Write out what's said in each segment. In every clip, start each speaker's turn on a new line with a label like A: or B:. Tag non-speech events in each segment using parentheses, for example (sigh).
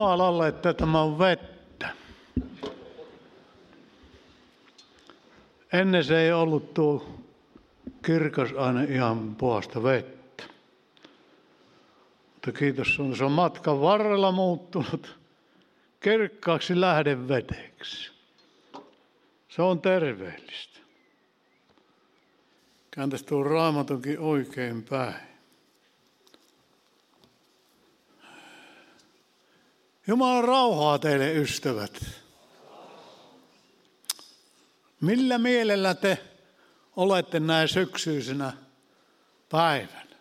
A: alalle, että tämä on vettä. Ennen se ei ollut tuo kirkas aina ihan puasta vettä. Mutta kiitos sun, se on matkan varrella muuttunut kirkkaaksi lähdeveteksi. Se on terveellistä. Kääntäisi tuo raamatonkin oikein päin. Jumalan rauhaa teille ystävät. Millä mielellä te olette näin syksyisenä päivänä?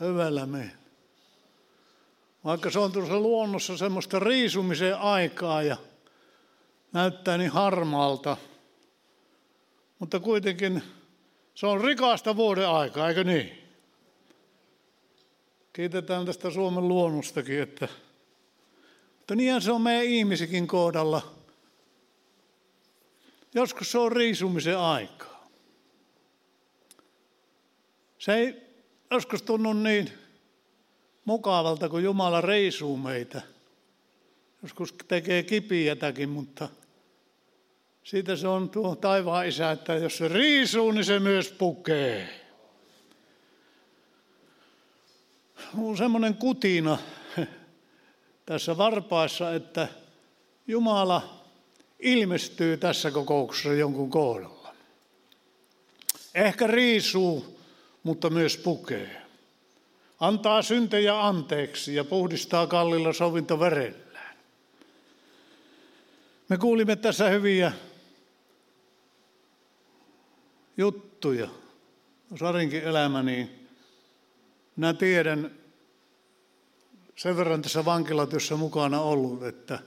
A: Hyvällä mielellä. Vaikka se on tuossa luonnossa semmoista riisumisen aikaa ja näyttää niin harmaalta, mutta kuitenkin se on rikasta vuoden aikaa, eikö niin? Kiitetään tästä Suomen luonnostakin, että mutta niinhän se on meidän ihmisikin kohdalla. Joskus se on riisumisen aikaa. Se ei joskus tunnu niin mukavalta, kun Jumala reisuu meitä. Joskus tekee kipiätäkin, mutta siitä se on tuo taivaan isä, että jos se riisuu, niin se myös pukee. On semmoinen kutina (laughs) tässä varpaassa, että Jumala ilmestyy tässä kokouksessa jonkun kohdalla. Ehkä riisuu, mutta myös pukee. Antaa syntejä anteeksi ja puhdistaa kallilla sovintoverellään. Me kuulimme tässä hyviä juttuja. Sarinkin elämä, niin minä tiedän, sen verran tässä vankilatyössä mukana ollut, että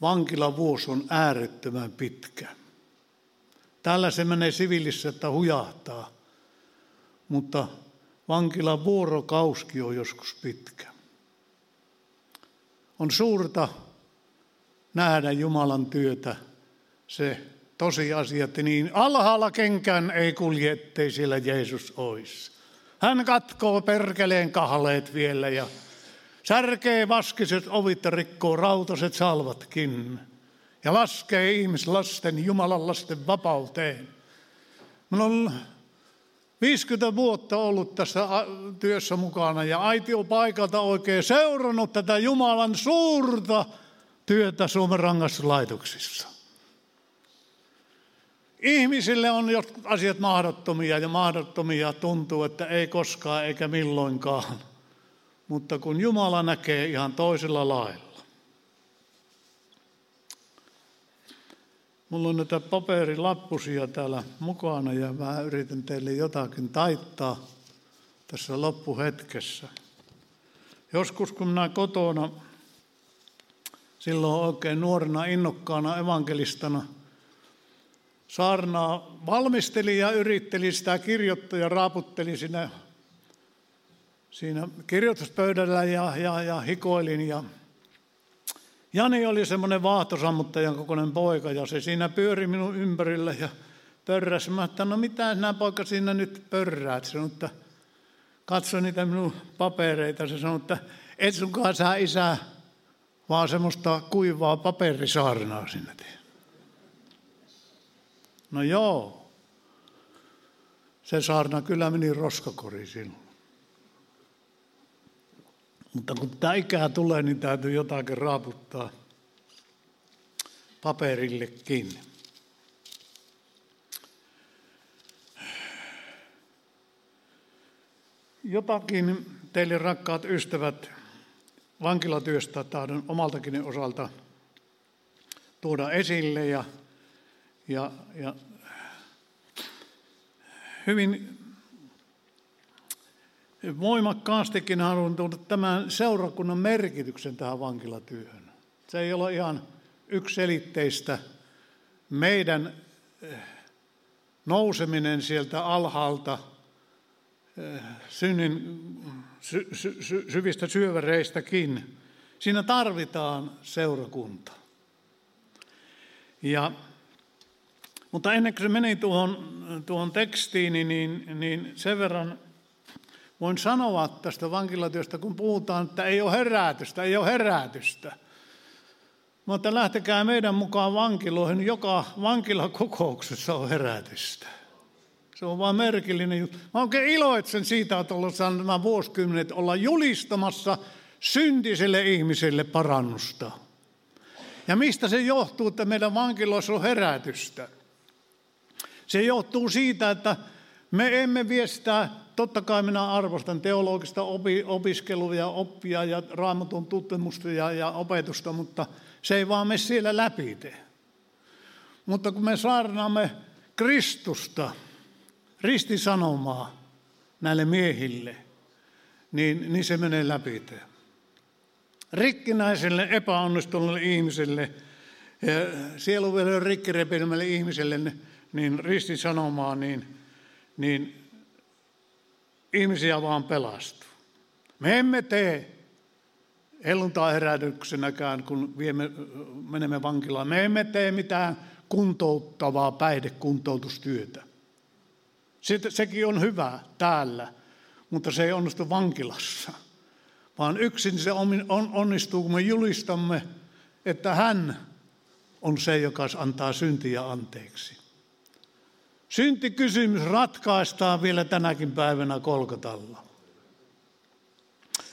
A: vankilavuosi on äärettömän pitkä. Tällä se menee sivillissä, että hujahtaa, mutta vankilan vuorokauski on joskus pitkä. On suurta nähdä Jumalan työtä, se tosiasia, että niin alhaalla kenkään ei kulje, ettei siellä Jeesus olisi. Hän katkoo perkeleen kahleet vielä ja Särkee vaskiset ovit ja rikkoo rautaset salvatkin ja laskee ihmislasten, Jumalan lasten vapauteen. Minulla on 50 vuotta ollut tässä työssä mukana ja paikalta oikein seurannut tätä Jumalan suurta työtä Suomen rangaistuslaitoksissa. Ihmisille on asiat mahdottomia ja mahdottomia tuntuu, että ei koskaan eikä milloinkaan mutta kun Jumala näkee ihan toisella lailla. Mulla on näitä paperilappusia täällä mukana ja mä yritän teille jotakin taittaa tässä loppuhetkessä. Joskus kun minä kotona, silloin oikein nuorena innokkaana evankelistana, saarnaa valmisteli ja yritteli sitä kirjoittaa ja raaputteli sinne siinä kirjoituspöydällä ja, ja, ja hikoilin. Ja Jani oli semmoinen vaahtosammuttajan kokoinen poika ja se siinä pyöri minun ympärillä ja pörräsi. Mä että no mitä sinä poika siinä nyt pörräät? Sanoi, että katso niitä minun papereita. Se sanoi, että et sunkaan sä isä, vaan semmoista kuivaa paperisaarnaa sinne tee. No joo. Se saarna kyllä meni roskakoriin silloin. Mutta kun tämä ikää tulee, niin täytyy jotakin raaputtaa paperillekin. Jotakin teille rakkaat ystävät vankilatyöstä tahdon omaltakin osalta tuoda esille ja, ja, ja hyvin voimakkaastikin haluan tuoda tämän seurakunnan merkityksen tähän vankilatyöhön. Se ei ole ihan ykselitteistä meidän eh, nouseminen sieltä alhaalta eh, synnin sy, sy, sy, syvistä syöväreistäkin. Siinä tarvitaan seurakunta. Ja, mutta ennen kuin se meni tuohon, tuohon tekstiin, niin, niin sen verran voin sanoa tästä vankilatyöstä, kun puhutaan, että ei ole herätystä, ei ole herätystä. Mutta lähtekää meidän mukaan vankiloihin, joka vankilakokouksessa on herätystä. Se on vaan merkillinen juttu. Mä oikein iloitsen siitä, että ollaan saanut nämä vuosikymmenet olla julistamassa syntiselle ihmiselle parannusta. Ja mistä se johtuu, että meidän vankiloissa on herätystä? Se johtuu siitä, että me emme vie sitä, totta kai minä arvostan teologista opi, opiskelua ja oppia ja raamatun tutkimusta ja, ja opetusta, mutta se ei vaan me siellä läpi tee. Mutta kun me saarnaamme Kristusta, ristisanomaa näille miehille, niin, niin se menee läpi. Rikkinäiselle, epäonnistuneelle ihmiselle, sieluvelen rikkirepinemälle ihmiselle, niin ristisanomaa, niin, niin ihmisiä vaan pelastuu. Me emme tee helluntai-herätyksenäkään, kun viemme, menemme vankilaan. Me emme tee mitään kuntouttavaa päihdekuntoutustyötä. Se, sekin on hyvä täällä, mutta se ei onnistu vankilassa. Vaan yksin se onnistuu, kun me julistamme, että hän on se, joka antaa syntiä anteeksi. Syntikysymys ratkaistaan vielä tänäkin päivänä Kolkatalla.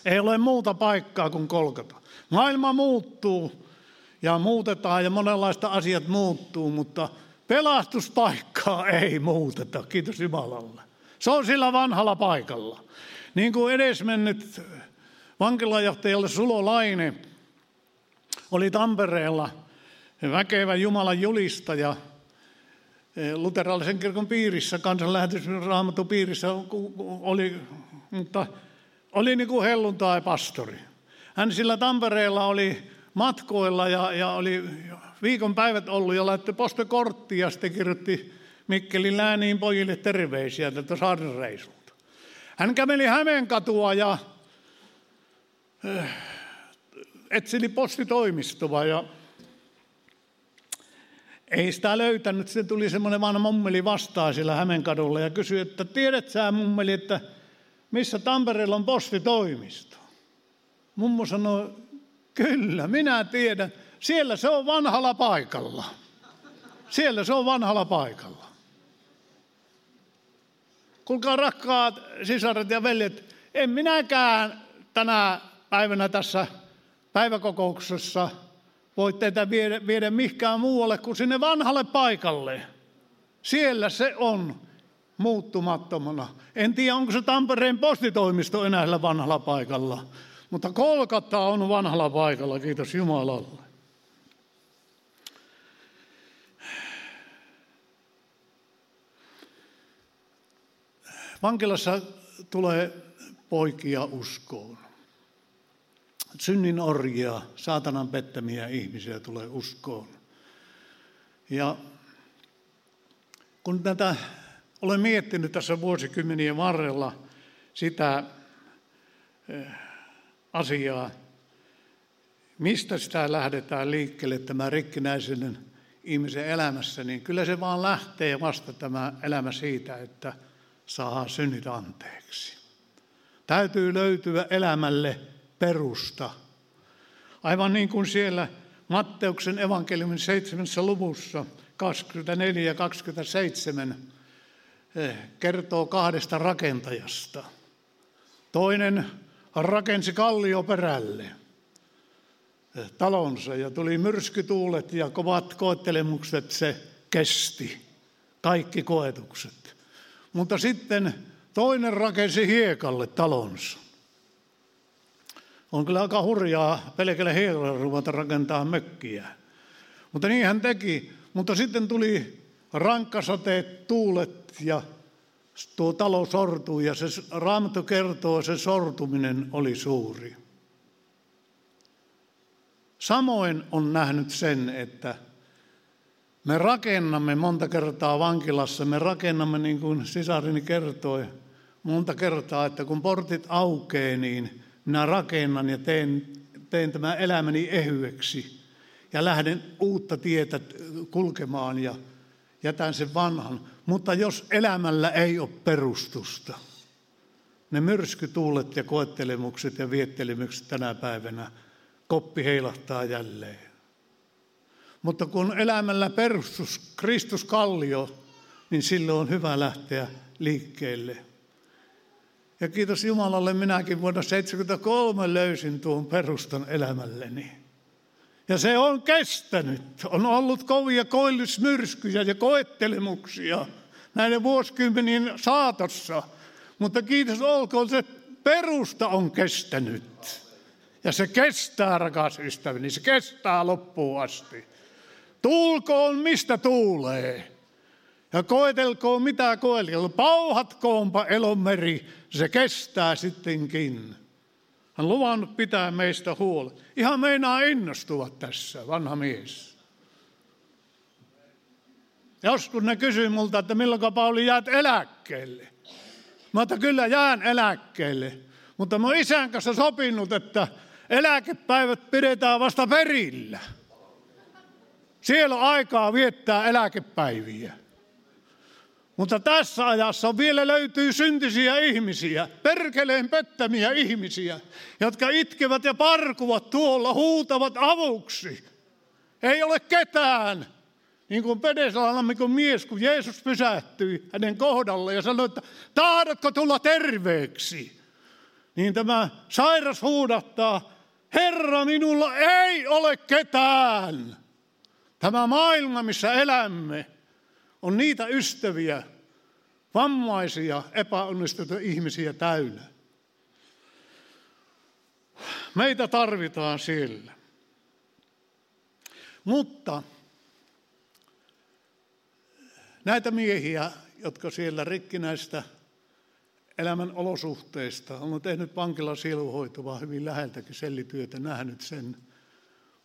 A: Ei ole muuta paikkaa kuin Kolkata. Maailma muuttuu ja muutetaan ja monenlaista asiat muuttuu, mutta Pelastuspaikkaa ei muuteta, kiitos Jumalalle. Se on sillä vanhalla paikalla. Niin kuin edesmennyt vankilajohtajalle Sulo Laine oli Tampereella väkevä Jumalan julistaja luterilaisen kirkon piirissä, kansanlähetysraamatun piirissä oli, mutta oli niin kuin helluntai pastori. Hän sillä Tampereella oli matkoilla ja, ja oli viikon päivät ollut ja laittoi postokorttia ja sitten kirjoitti Mikkelin lääniin pojille terveisiä tältä saarireisulta. Hän käveli Hämeenkatua ja äh, etsili postitoimistoa ja ei sitä löytänyt. Sitten tuli semmoinen vanha mummeli vastaan siellä Hämeenkadulla ja kysyi, että tiedät sä mummeli, että missä Tampereella on postitoimisto? Mummo sanoi, kyllä, minä tiedän. Siellä se on vanhalla paikalla. Siellä se on vanhalla paikalla. Kuulkaa rakkaat sisaret ja veljet, en minäkään tänä päivänä tässä päiväkokouksessa voi teitä viedä, viedä mihinkään muualle kuin sinne vanhalle paikalle. Siellä se on muuttumattomana. En tiedä, onko se Tampereen postitoimisto enää vanhalla paikalla, mutta Kolkatta on vanhalla paikalla, kiitos Jumalalle. Vankilassa tulee poikia uskoon. Synnin orjia, saatanan pettämiä ihmisiä tulee uskoon. Ja kun tätä olen miettinyt tässä vuosikymmenien varrella sitä eh, asiaa, mistä sitä lähdetään liikkeelle tämä rikkinäisen ihmisen elämässä, niin kyllä se vaan lähtee vasta tämä elämä siitä, että – saa synnit anteeksi. Täytyy löytyä elämälle perusta. Aivan niin kuin siellä Matteuksen evankeliumin 7. luvussa 24 ja 27 eh, kertoo kahdesta rakentajasta. Toinen rakensi kallioperälle eh, talonsa ja tuli myrskytuulet ja kovat koettelemukset, se kesti kaikki koetukset. Mutta sitten toinen rakensi hiekalle talonsa. On kyllä aika hurjaa pelkällä hiekalla ruveta rakentaa mökkiä. Mutta niin hän teki. Mutta sitten tuli rankkasateet, tuulet ja tuo talo sortui ja se Raamattu kertoo, se sortuminen oli suuri. Samoin on nähnyt sen, että me rakennamme monta kertaa vankilassa, me rakennamme niin kuin sisarini kertoi monta kertaa, että kun portit aukeaa, niin minä rakennan ja teen, teen tämän elämäni ehyeksi ja lähden uutta tietä kulkemaan ja jätän sen vanhan. Mutta jos elämällä ei ole perustusta, ne myrskytuulet ja koettelemukset ja viettelemykset tänä päivänä, koppi heilahtaa jälleen. Mutta kun elämällä perustus Kristus kallio, niin silloin on hyvä lähteä liikkeelle. Ja kiitos Jumalalle, minäkin vuonna 1973 löysin tuon perustan elämälleni. Ja se on kestänyt. On ollut kovia koillismyrskyjä ja koettelemuksia näiden vuosikymmenien saatossa. Mutta kiitos olkoon, se perusta on kestänyt. Ja se kestää, rakas ystäväni, se kestää loppuun asti. Tuulkoon mistä tuulee. Ja koetelkoon mitä koetelkoon. Pauhatkoonpa elomeri, se kestää sittenkin. Hän luvannut pitää meistä huoli. Ihan meinaa innostua tässä, vanha mies. Joskus ne kysyy multa, että milloin Pauli jäät eläkkeelle. Mä että kyllä jään eläkkeelle. Mutta oon isän kanssa sopinut, että eläkepäivät pidetään vasta perillä. Siellä on aikaa viettää eläkepäiviä. Mutta tässä ajassa vielä löytyy syntisiä ihmisiä, perkeleen pettämiä ihmisiä, jotka itkevät ja parkuvat tuolla, huutavat avuksi. Ei ole ketään. Niin kuin Pedeslalamikon mies, kun Jeesus pysähtyi hänen kohdalle ja sanoi, että tahdotko tulla terveeksi? Niin tämä sairas huudattaa, Herra, minulla ei ole ketään. Tämä maailma, missä elämme, on niitä ystäviä, vammaisia, epäonnistuneita ihmisiä täynnä. Meitä tarvitaan siellä. Mutta näitä miehiä, jotka siellä rikkinäistä elämän olosuhteista, on tehnyt vankila sieluhoitoa hyvin läheltäkin sellityötä, nähnyt sen.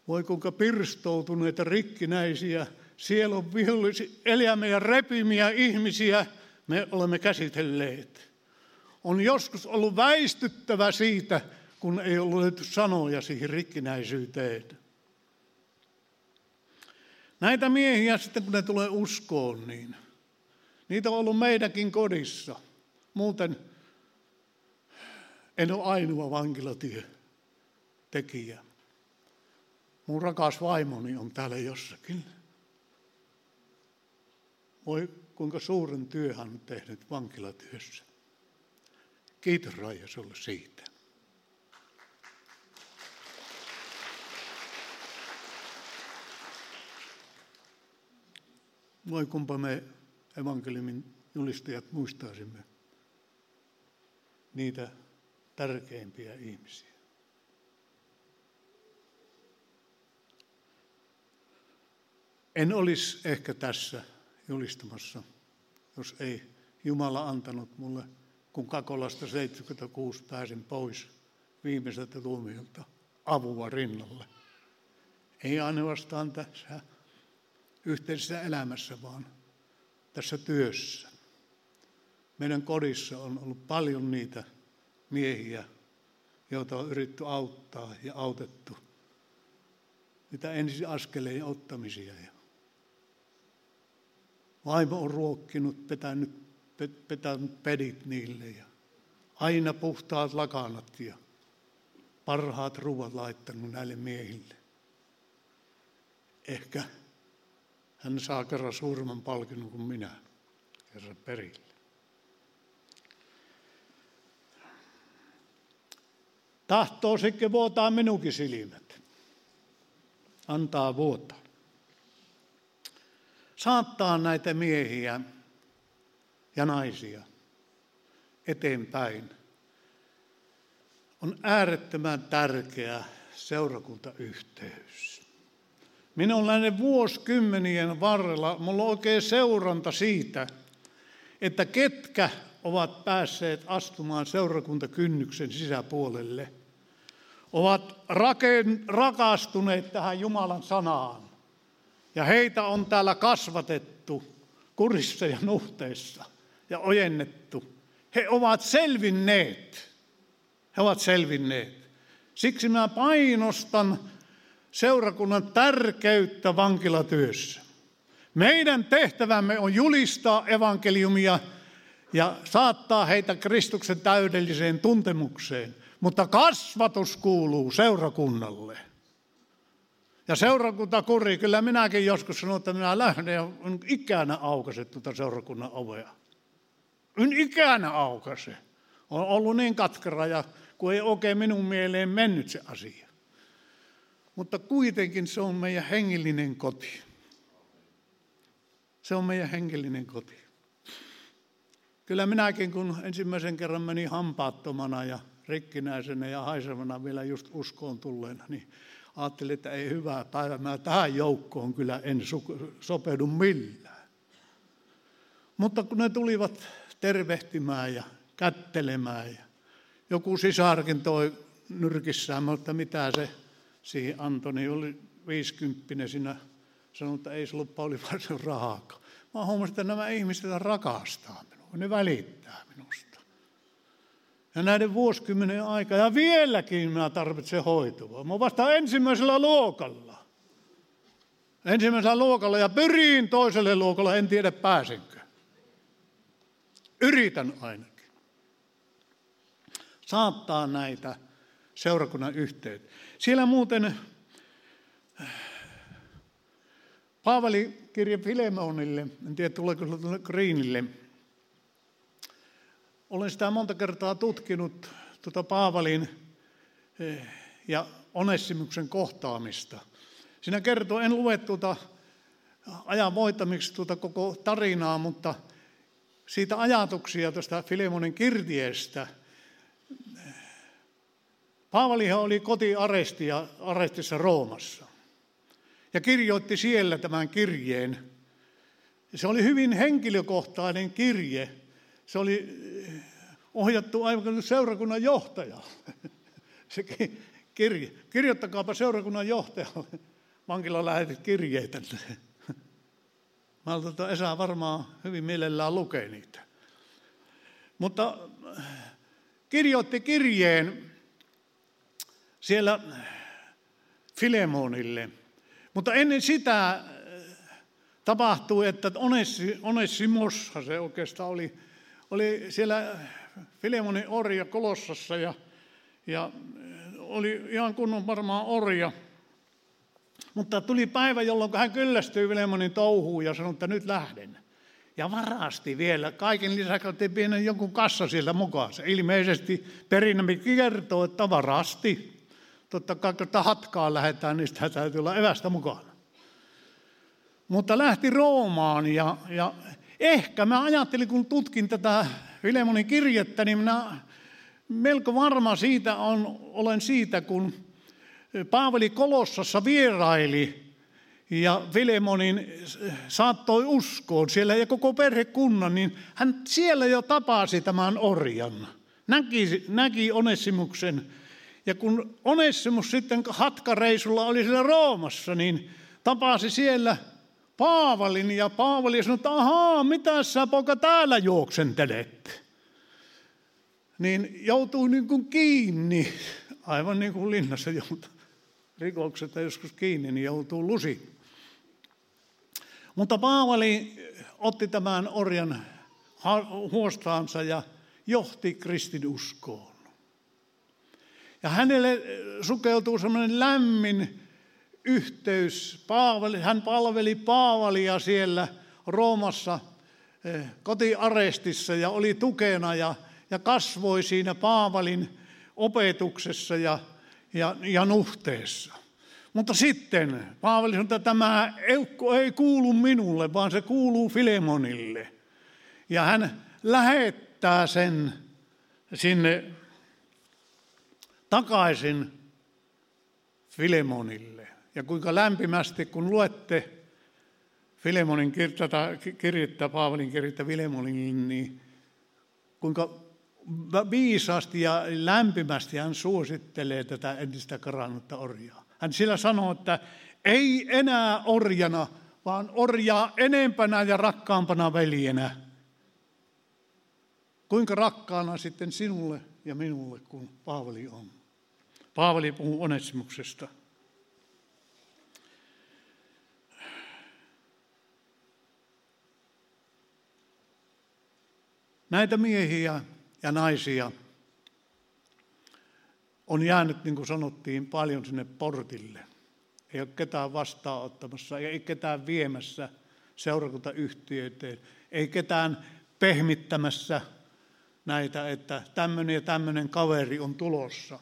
A: Voi kuinka pirstoutuneita, rikkinäisiä, sielun vihollisia, elämiä repimiä ihmisiä me olemme käsitelleet. On joskus ollut väistyttävä siitä, kun ei ollut löyty sanoja siihen rikkinäisyyteen. Näitä miehiä sitten, kun ne tulee uskoon, niin niitä on ollut meidänkin kodissa. Muuten en ole ainoa vankilatyö tekijä. Mun rakas vaimoni on täällä jossakin. Voi kuinka suuren työ hän on tehnyt vankilatyössä. Kiitos Raija sulle siitä. Voi kumpa me evankeliumin julistajat muistaisimme niitä tärkeimpiä ihmisiä. En olisi ehkä tässä julistamassa, jos ei Jumala antanut mulle, kun Kakolasta 76 pääsin pois viimeiseltä tuomiolta avua rinnalle. Ei ainoastaan tässä yhteisessä elämässä, vaan tässä työssä. Meidän kodissa on ollut paljon niitä miehiä, joita on yritetty auttaa ja autettu. Niitä ensi askeleen ottamisia. Ja Vaimo on ruokkinut, petänyt, petänyt pedit niille ja aina puhtaat lakanat ja parhaat ruuat laittanut näille miehille. Ehkä hän saa kerran suuremman palkinnon kuin minä kerran perille. Tahtoo sitten vuotaa minunkin silmät. Antaa vuotaa saattaa näitä miehiä ja naisia eteenpäin on äärettömän tärkeä seurakuntayhteys. Minun näiden vuosikymmenien varrella mulla on oikein seuranta siitä, että ketkä ovat päässeet astumaan seurakuntakynnyksen sisäpuolelle, ovat rakastuneet tähän Jumalan sanaan ja heitä on täällä kasvatettu kurissa ja nuhteissa ja ojennettu. He ovat selvinneet. He ovat selvinneet. Siksi minä painostan seurakunnan tärkeyttä vankilatyössä. Meidän tehtävämme on julistaa evankeliumia ja saattaa heitä Kristuksen täydelliseen tuntemukseen. Mutta kasvatus kuuluu seurakunnalle. Ja seurakunta kuri, kyllä minäkin joskus sanon, että minä lähden ja on ikänä aukaiset tuota seurakunnan ovea. On ikänä aukase. On ollut niin katkera ja kun ei oikein minun mieleen mennyt se asia. Mutta kuitenkin se on meidän hengellinen koti. Se on meidän hengellinen koti. Kyllä minäkin, kun ensimmäisen kerran meni hampaattomana ja rikkinäisenä ja haisevana vielä just uskoon tulleena, niin ajattelin, että ei hyvää päivää. Mä tähän joukkoon kyllä en sopeudu millään. Mutta kun ne tulivat tervehtimään ja kättelemään ja joku sisarkin toi nyrkissään, mutta mitä se siihen antoi, niin oli viisikymppinen siinä sanoi, että ei sulla Pauli varsin rahaakaan. Mä huomasin, että nämä ihmiset rakastaa minua, ne välittää minusta. Ja näiden vuosikymmenen aikaa, ja vieläkin minä tarvitsen hoitoa. Mä vasta ensimmäisellä luokalla. Ensimmäisellä luokalla ja pyrin toiselle luokalla, en tiedä pääsenkö. Yritän ainakin. Saattaa näitä seurakunnan yhteyttä. Siellä muuten Paavali kirja Filemonille, en tiedä tuleeko Greenille. Olen sitä monta kertaa tutkinut tuota Paavalin eh, ja Onessimuksen kohtaamista. Siinä kertoo, en lue tuota ajan voittamiksi tuota koko tarinaa, mutta siitä ajatuksia tuosta Filemonin kirjeestä. Paavalihan oli kotiarestissa Roomassa ja kirjoitti siellä tämän kirjeen. Se oli hyvin henkilökohtainen kirje. Se oli eh, ohjattu aivan kuin seurakunnan johtaja. (laughs) Se kirje. Kirjoittakaapa seurakunnan johtajalle. Vankila lähetit kirjeitä. (laughs) Mä olen että Esa varmaan hyvin mielellään lukee niitä. Mutta eh, kirjoitti kirjeen siellä Filemonille – mutta ennen sitä äh, tapahtui, että Onessimos se oikeastaan oli, oli siellä Filemonin orja Kolossassa ja, ja oli ihan kunnon varmaan orja. Mutta tuli päivä, jolloin hän kyllästyi Filemonin touhuun ja sanoi, että nyt lähden. Ja varasti vielä. Kaiken lisäksi otti pienen jonkun kassa sieltä mukaan. Se ilmeisesti perinnämi kertoo, että varasti. Totta kai, kun hatkaan lähdetään, niin sitä täytyy olla evästä mukana. Mutta lähti Roomaan ja, ja ehkä mä ajattelin, kun tutkin tätä Filemonin kirjettä, niin minä melko varma siitä on, olen siitä, kun Paavali Kolossassa vieraili ja Filemonin saattoi uskoon siellä ja koko perhekunnan, niin hän siellä jo tapasi tämän orjan. Näki, näki Onessimuksen ja kun Onessimus sitten hatkareisulla oli siellä Roomassa, niin tapasi siellä Paavalin ja Paavali sanoi, että ahaa, mitä sä poika täällä juoksentelet? Niin joutuu niin kuin kiinni, aivan niin kuin linnassa joutuu rikokset joskus kiinni, niin joutuu lusi. Mutta Paavali otti tämän orjan huostaansa ja johti kristinuskoon. Ja hänelle sukeutuu semmoinen lämmin yhteys. Paavali, hän palveli Paavalia siellä Roomassa eh, kotiarestissa ja oli tukena ja, ja kasvoi siinä Paavalin opetuksessa ja, ja, ja nuhteessa. Mutta sitten Paavali sanoi, että tämä eukko ei kuulu minulle, vaan se kuuluu Filemonille. Ja hän lähettää sen sinne takaisin Filemonille. Ja kuinka lämpimästi, kun luette Filemonin kirjettä, Paavalin kirjettä Filemonille, niin kuinka viisaasti ja lämpimästi hän suosittelee tätä entistä karannutta orjaa. Hän sillä sanoo, että ei enää orjana, vaan orjaa enempänä ja rakkaampana veljenä. Kuinka rakkaana sitten sinulle ja minulle, kun Paavali on. Paavali puhuu Onesimuksesta. Näitä miehiä ja naisia on jäänyt, niin kuin sanottiin, paljon sinne portille. Ei ole ketään vastaanottamassa, ei ketään viemässä seurakuntayhtiöiteen, ei ketään pehmittämässä näitä, että tämmöinen ja tämmöinen kaveri on tulossa.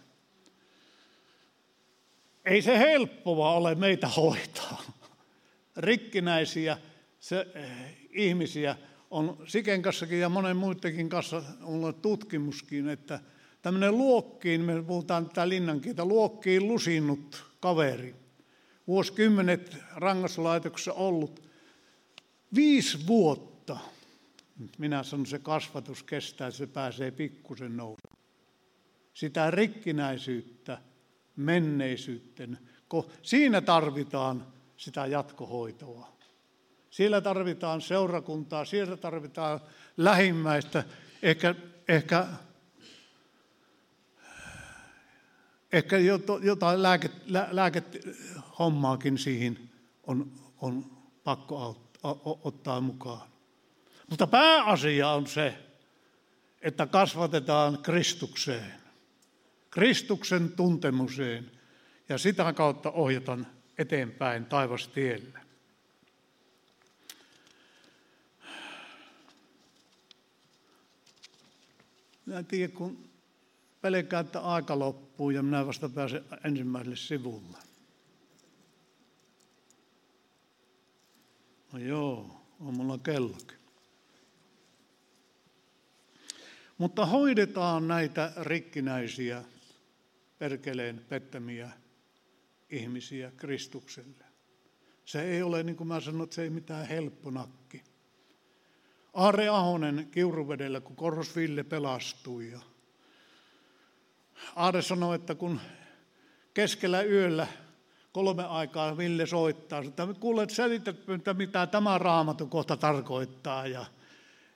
A: Ei se helppoa ole meitä hoitaa. Rikkinäisiä se, eh, ihmisiä on Siken kanssakin ja monen muidenkin kanssa on tutkimuskin, että tämmöinen luokkiin, me puhutaan tätä linnankieltä, luokkiin lusinnut kaveri, vuosikymmenet rangaslaitoksessa ollut, viisi vuotta, minä sanon se kasvatus kestää, se pääsee pikkusen nousemaan. Sitä rikkinäisyyttä, menneisyytten, siinä tarvitaan sitä jatkohoitoa. Siellä tarvitaan seurakuntaa, siellä tarvitaan lähimmäistä, ehkä, ehkä, ehkä jotain lääke, lääkehommaakin siihen on, on pakko ottaa mukaan. Mutta pääasia on se, että kasvatetaan Kristukseen, Kristuksen tuntemuseen ja sitä kautta ohjataan eteenpäin taivastielle. Minä en tiedä, kun pelkää, että aika loppuu ja minä vasta pääsen ensimmäiselle sivulle. No joo, on mulla kellokin. Mutta hoidetaan näitä rikkinäisiä, perkeleen pettämiä ihmisiä Kristukselle. Se ei ole, niin kuin mä sanoin, se ei mitään helppo nakki. Aare Ahonen Kiuruvedellä, kun Korhos Ville pelastui. Ja Aare sanoi, että kun keskellä yöllä kolme aikaa Ville soittaa, että kuulet selitettä, mitä tämä raamatu kohta tarkoittaa ja,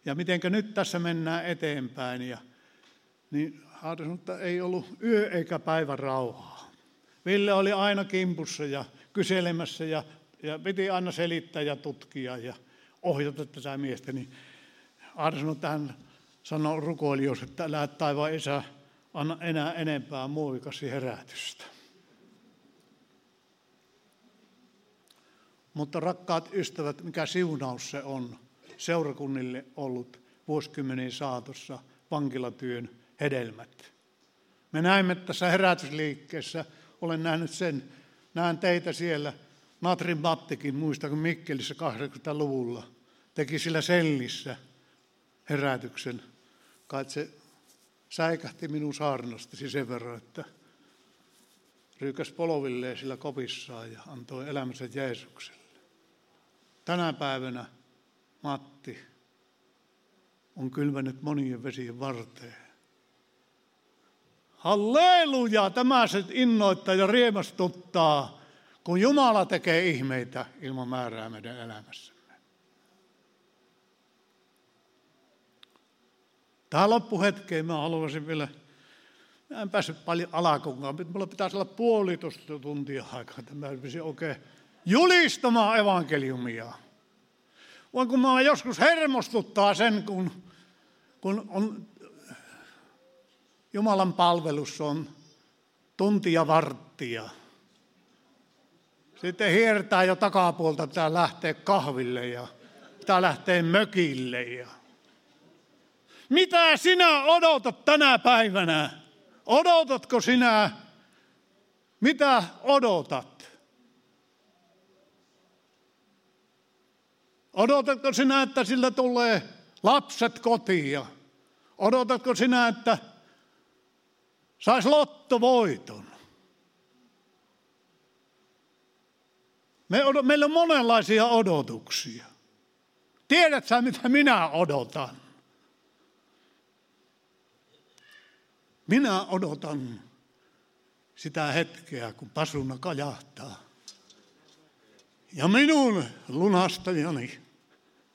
A: ja mitenkä nyt tässä mennään eteenpäin. Ja, niin Aare sanoi, että ei ollut yö eikä päivä rauhaa. Ville oli aina kimpussa ja kyselemässä ja, ja piti aina selittää ja tutkia ja ohjata tätä miestä. Niin Aare sanoi, että hän sanoi rukoilijoille, että älä taivaan isä anna enää enempää muovikasi herätystä. Mutta rakkaat ystävät, mikä siunaus se on seurakunnille ollut vuosikymmenen saatossa vankilatyön hedelmät. Me näemme tässä herätysliikkeessä, olen nähnyt sen, näen teitä siellä, Natrin Mattikin, muista kun Mikkelissä 80-luvulla, teki sillä sellissä herätyksen. Kai se säikähti minun saarnastasi sen verran, että ryykäs polvilleen sillä kopissaan ja antoi elämänsä Jeesukselle. Tänä päivänä Matti on kylvänyt monien vesien varteen. Halleluja! Tämä se innoittaa ja riemastuttaa, kun Jumala tekee ihmeitä ilman määrää meidän elämässämme. Tähän loppuhetkeen mä haluaisin vielä, mä en päässyt paljon alakunkaan, mulla pitäisi olla puolitoista tuntia aikaa, että mä oikein julistamaan evankeliumia. Vaan kun mä joskus hermostuttaa sen, kun, kun on Jumalan palvelus on tuntia varttia. Sitten hiertää jo takapuolta, pitää lähteä kahville ja pitää lähteä mökille. Ja... Mitä sinä odotat tänä päivänä? Odotatko sinä? Mitä odotat? Odotatko sinä, että sillä tulee lapset kotiin? Odotatko sinä, että saisi lottovoiton? Me, meillä on monenlaisia odotuksia. Tiedätkö mitä minä odotan? Minä odotan sitä hetkeä, kun pasuna kajahtaa. Ja minun lunastajani,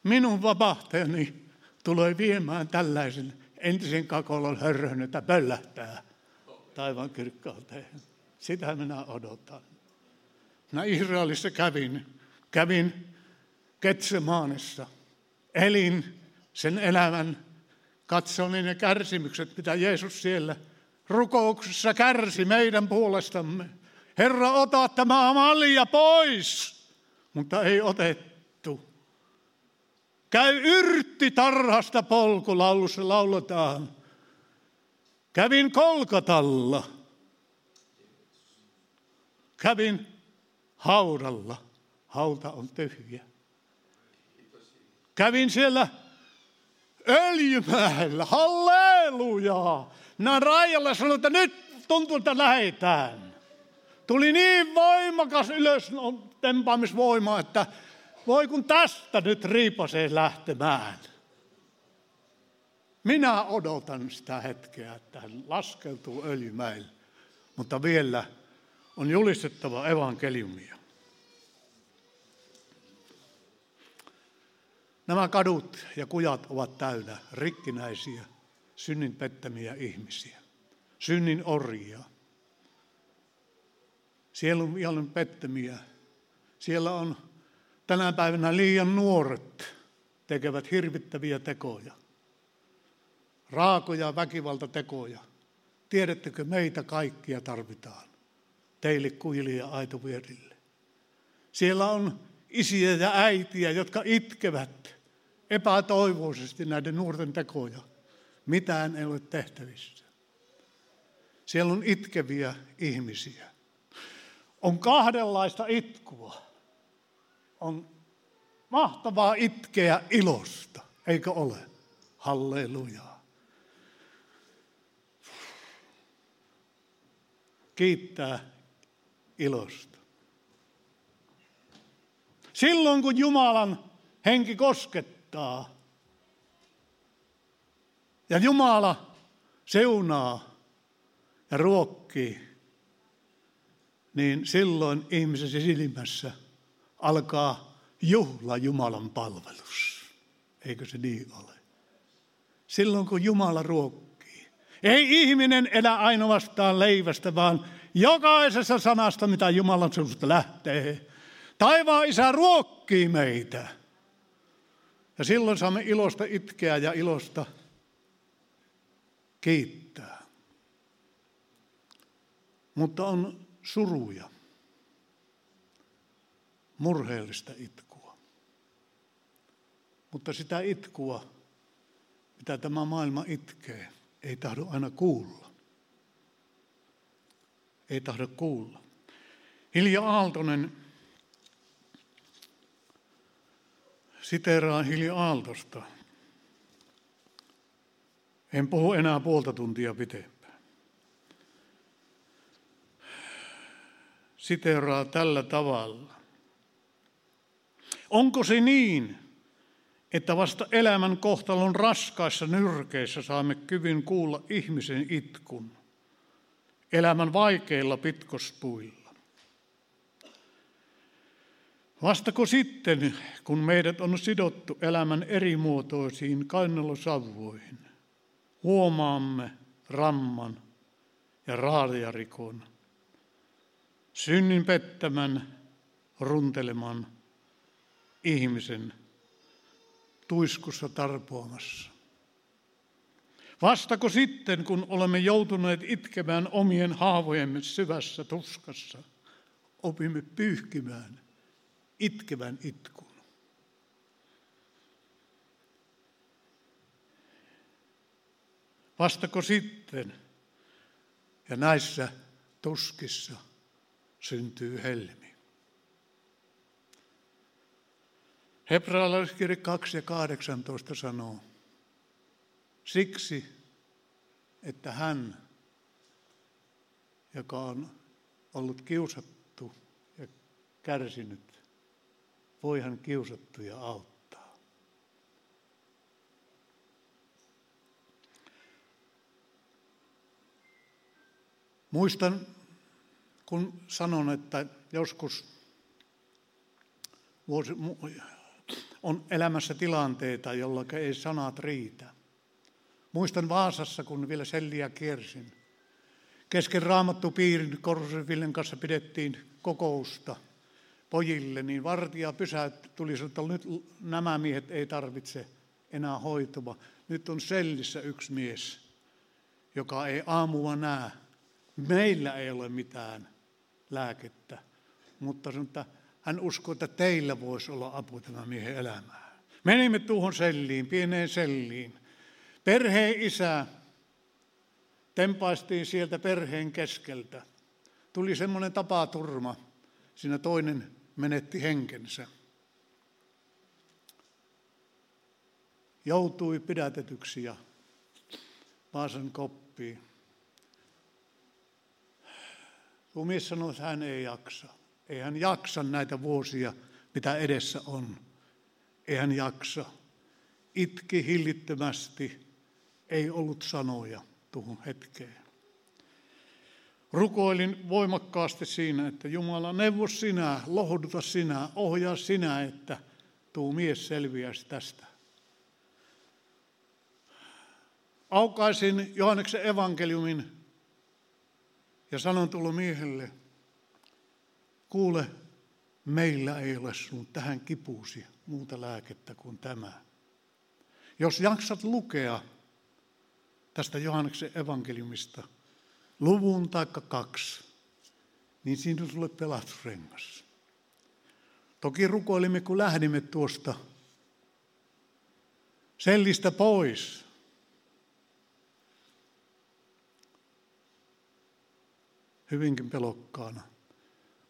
A: minun vapahtajani tulee viemään tällaisen entisen kakolon hörhön, että pöllähtää taivaan kirkkauteen. Sitä minä odotan. Minä Israelissa kävin, kävin Ketsemaanissa, elin sen elämän katsoo niin ne kärsimykset, mitä Jeesus siellä rukouksessa kärsi meidän puolestamme. Herra, ota tämä malja pois, mutta ei otettu. Käy yrtti tarhasta polkulaulussa lauletaan. Kävin Kolkatalla. Kävin haudalla. Hauta on tyhjä. Kävin siellä Öljymäellä. Halleluja! Minä Raijalle sanoin, että nyt tuntuu, että lähetään. Tuli niin voimakas ylös tempaamisvoima, että voi kun tästä nyt riipasee lähtemään. Minä odotan sitä hetkeä, että hän laskeutuu öljymäille, mutta vielä on julistettava evankeliumia. Nämä kadut ja kujat ovat täynnä rikkinäisiä, synnin pettämiä ihmisiä, synnin orjia. Siellä on ihan pettämiä. Siellä on tänä päivänä liian nuoret tekevät hirvittäviä tekoja. Raakoja väkivaltatekoja. Tiedättekö, meitä kaikkia tarvitaan. Teille kuili ja aitovierille. Siellä on isiä ja äitiä, jotka itkevät epätoivoisesti näiden nuorten tekoja. Mitään ei ole tehtävissä. Siellä on itkeviä ihmisiä. On kahdenlaista itkua. On mahtavaa itkeä ilosta, eikö ole? Halleluja. Kiittää ilosta. Silloin kun Jumalan henki koskettaa, auttaa. Ja Jumala seunaa ja ruokkii, niin silloin ihmisen silmässä alkaa juhla Jumalan palvelus. Eikö se niin ole? Silloin kun Jumala ruokkii. Ei ihminen elä ainoastaan leivästä, vaan jokaisessa sanasta, mitä Jumalan suusta lähtee. Taivaan isä ruokkii meitä. Ja silloin saamme ilosta itkeä ja ilosta kiittää. Mutta on suruja, murheellista itkua. Mutta sitä itkua, mitä tämä maailma itkee, ei tahdo aina kuulla. Ei tahdo kuulla. Hilja Aaltonen Siteraan Hilja Aaltosta. En puhu enää puolta tuntia pitempään. Siteraa tällä tavalla. Onko se niin, että vasta elämän kohtalon raskaissa nyrkeissä saamme kyvyn kuulla ihmisen itkun, elämän vaikeilla pitkospuilla? Vastako sitten, kun meidät on sidottu elämän erimuotoisiin kainalosavvoihin, huomaamme ramman ja raaliarikon, synnin pettämän, runteleman ihmisen tuiskussa tarpoamassa. Vastako sitten, kun olemme joutuneet itkemään omien haavojemme syvässä tuskassa, opimme pyyhkimään – itkevän itkun. Vastako sitten, ja näissä tuskissa syntyy helmi. Hebraalaiskirja 2 ja 18 sanoo, siksi, että hän, joka on ollut kiusattu ja kärsinyt, voihan kiusattuja auttaa. Muistan, kun sanon, että joskus vuosi, on elämässä tilanteita, jolloin ei sanat riitä. Muistan Vaasassa, kun vielä selliä kiersin. Kesken raamattu piirin Korhosen Villen kanssa pidettiin kokousta – pojille, niin vartija pysäytti, tuli sanoa, että nyt nämä miehet ei tarvitse enää hoituma. Nyt on sellissä yksi mies, joka ei aamua näe. Meillä ei ole mitään lääkettä, mutta sanoo, että hän uskoo, että teillä voisi olla apu tämän miehen elämään. Menimme tuohon selliin, pieneen selliin. Perheen isä tempaistiin sieltä perheen keskeltä. Tuli semmoinen tapaturma. Siinä toinen menetti henkensä. Joutui pidätetyksi ja Vaasan koppiin. Tuo mies sanoi, että hän ei jaksa. Ei hän jaksa näitä vuosia, mitä edessä on. Ei hän jaksa. Itki hillittömästi. Ei ollut sanoja tuohon hetkeen. Rukoilin voimakkaasti siinä, että Jumala neuvo sinä, lohduta sinä, ohjaa sinä, että tuo mies selviäisi tästä. Aukaisin Johanneksen evankeliumin ja sanon tulla miehelle, kuule, meillä ei ole sun tähän kipuusi muuta lääkettä kuin tämä. Jos jaksat lukea tästä Johanneksen evankeliumista luvun taikka kaksi, niin siinä on sulle pelastusrengas. Toki rukoilimme, kun lähdimme tuosta sellistä pois. Hyvinkin pelokkaana.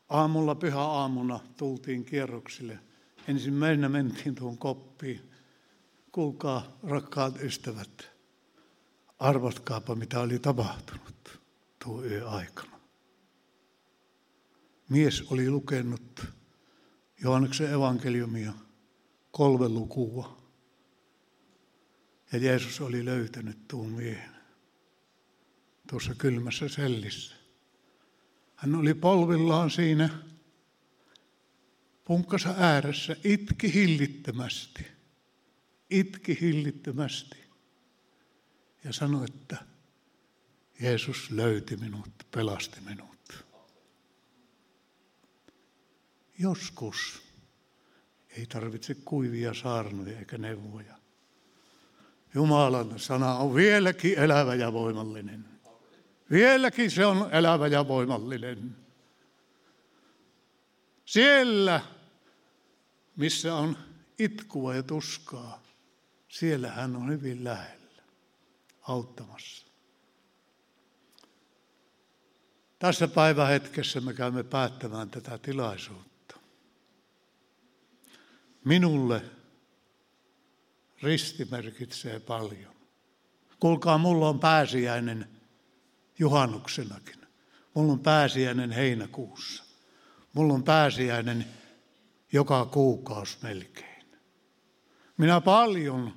A: Aamulla, pyhä aamuna tultiin kierroksille. Ensimmäisenä mentiin tuon koppiin. Kuulkaa, rakkaat ystävät, Arvatkaapa, mitä oli tapahtunut tuo yö aikana. Mies oli lukenut Johanneksen evankeliumia kolme lukua. Ja Jeesus oli löytänyt tuon miehen tuossa kylmässä sellissä. Hän oli polvillaan siinä punkkassa ääressä, itki hillittömästi. Itki hillittömästi ja sanoi, että Jeesus löyti minut, pelasti minut. Joskus ei tarvitse kuivia saarnoja eikä neuvoja. Jumalan sana on vieläkin elävä ja voimallinen. Vieläkin se on elävä ja voimallinen. Siellä, missä on itkua ja tuskaa, siellä hän on hyvin lähellä auttamassa. Tässä päivähetkessä me käymme päättämään tätä tilaisuutta. Minulle risti merkitsee paljon. Kuulkaa, mulla on pääsiäinen juhannuksenakin. Mulla on pääsiäinen heinäkuussa. Mulla on pääsiäinen joka kuukausi melkein. Minä paljon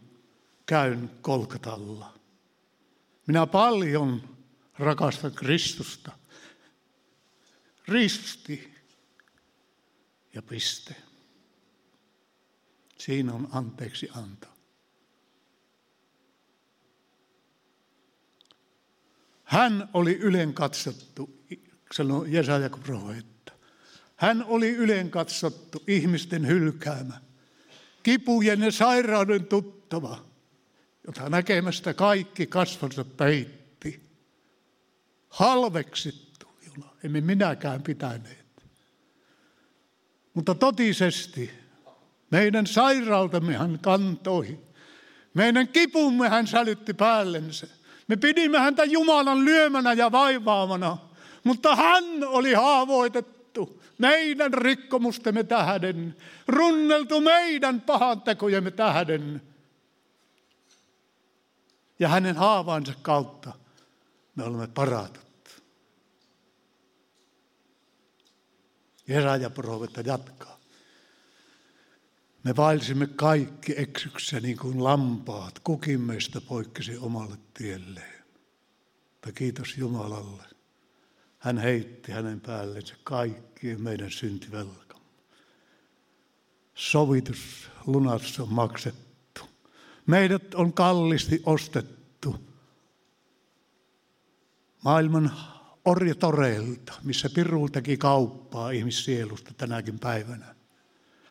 A: käyn Kolkatalla. Minä paljon rakastan Kristusta. Risti ja piste. Siinä on anteeksi anto. Hän oli ylen katsottu, sanoi Jesaja profeetta. Hän oli ylen katsottu, ihmisten hylkäämä, kipujen ja sairauden tuttava – jota näkemästä kaikki kasvonsa peitti. Halveksittu, emme minäkään pitäneet. Mutta totisesti meidän sairautamme hän kantoi. Meidän kipumme hän sälytti päällensä. Me pidimme häntä Jumalan lyömänä ja vaivaamana, mutta hän oli haavoitettu meidän rikkomustemme tähden, runneltu meidän pahantekojemme tähden ja hänen haavaansa kautta me olemme paratut. Jesaja profeetta jatkaa. Me vaelsimme kaikki eksyksessä niin kuin lampaat. Kukin meistä poikkesi omalle tielleen. Mutta kiitos Jumalalle. Hän heitti hänen päällensä kaikkien meidän syntivelkamme. Sovitus, lunas on maksettu Meidät on kallisti ostettu maailman orjatoreilta, missä Piru teki kauppaa ihmissielusta tänäkin päivänä.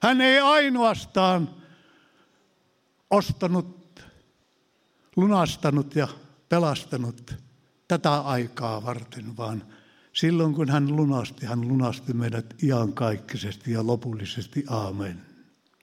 A: Hän ei ainoastaan ostanut lunastanut ja pelastanut tätä aikaa varten, vaan silloin kun hän lunasti, hän lunasti meidät iankaikkisesti ja lopullisesti. Aamen.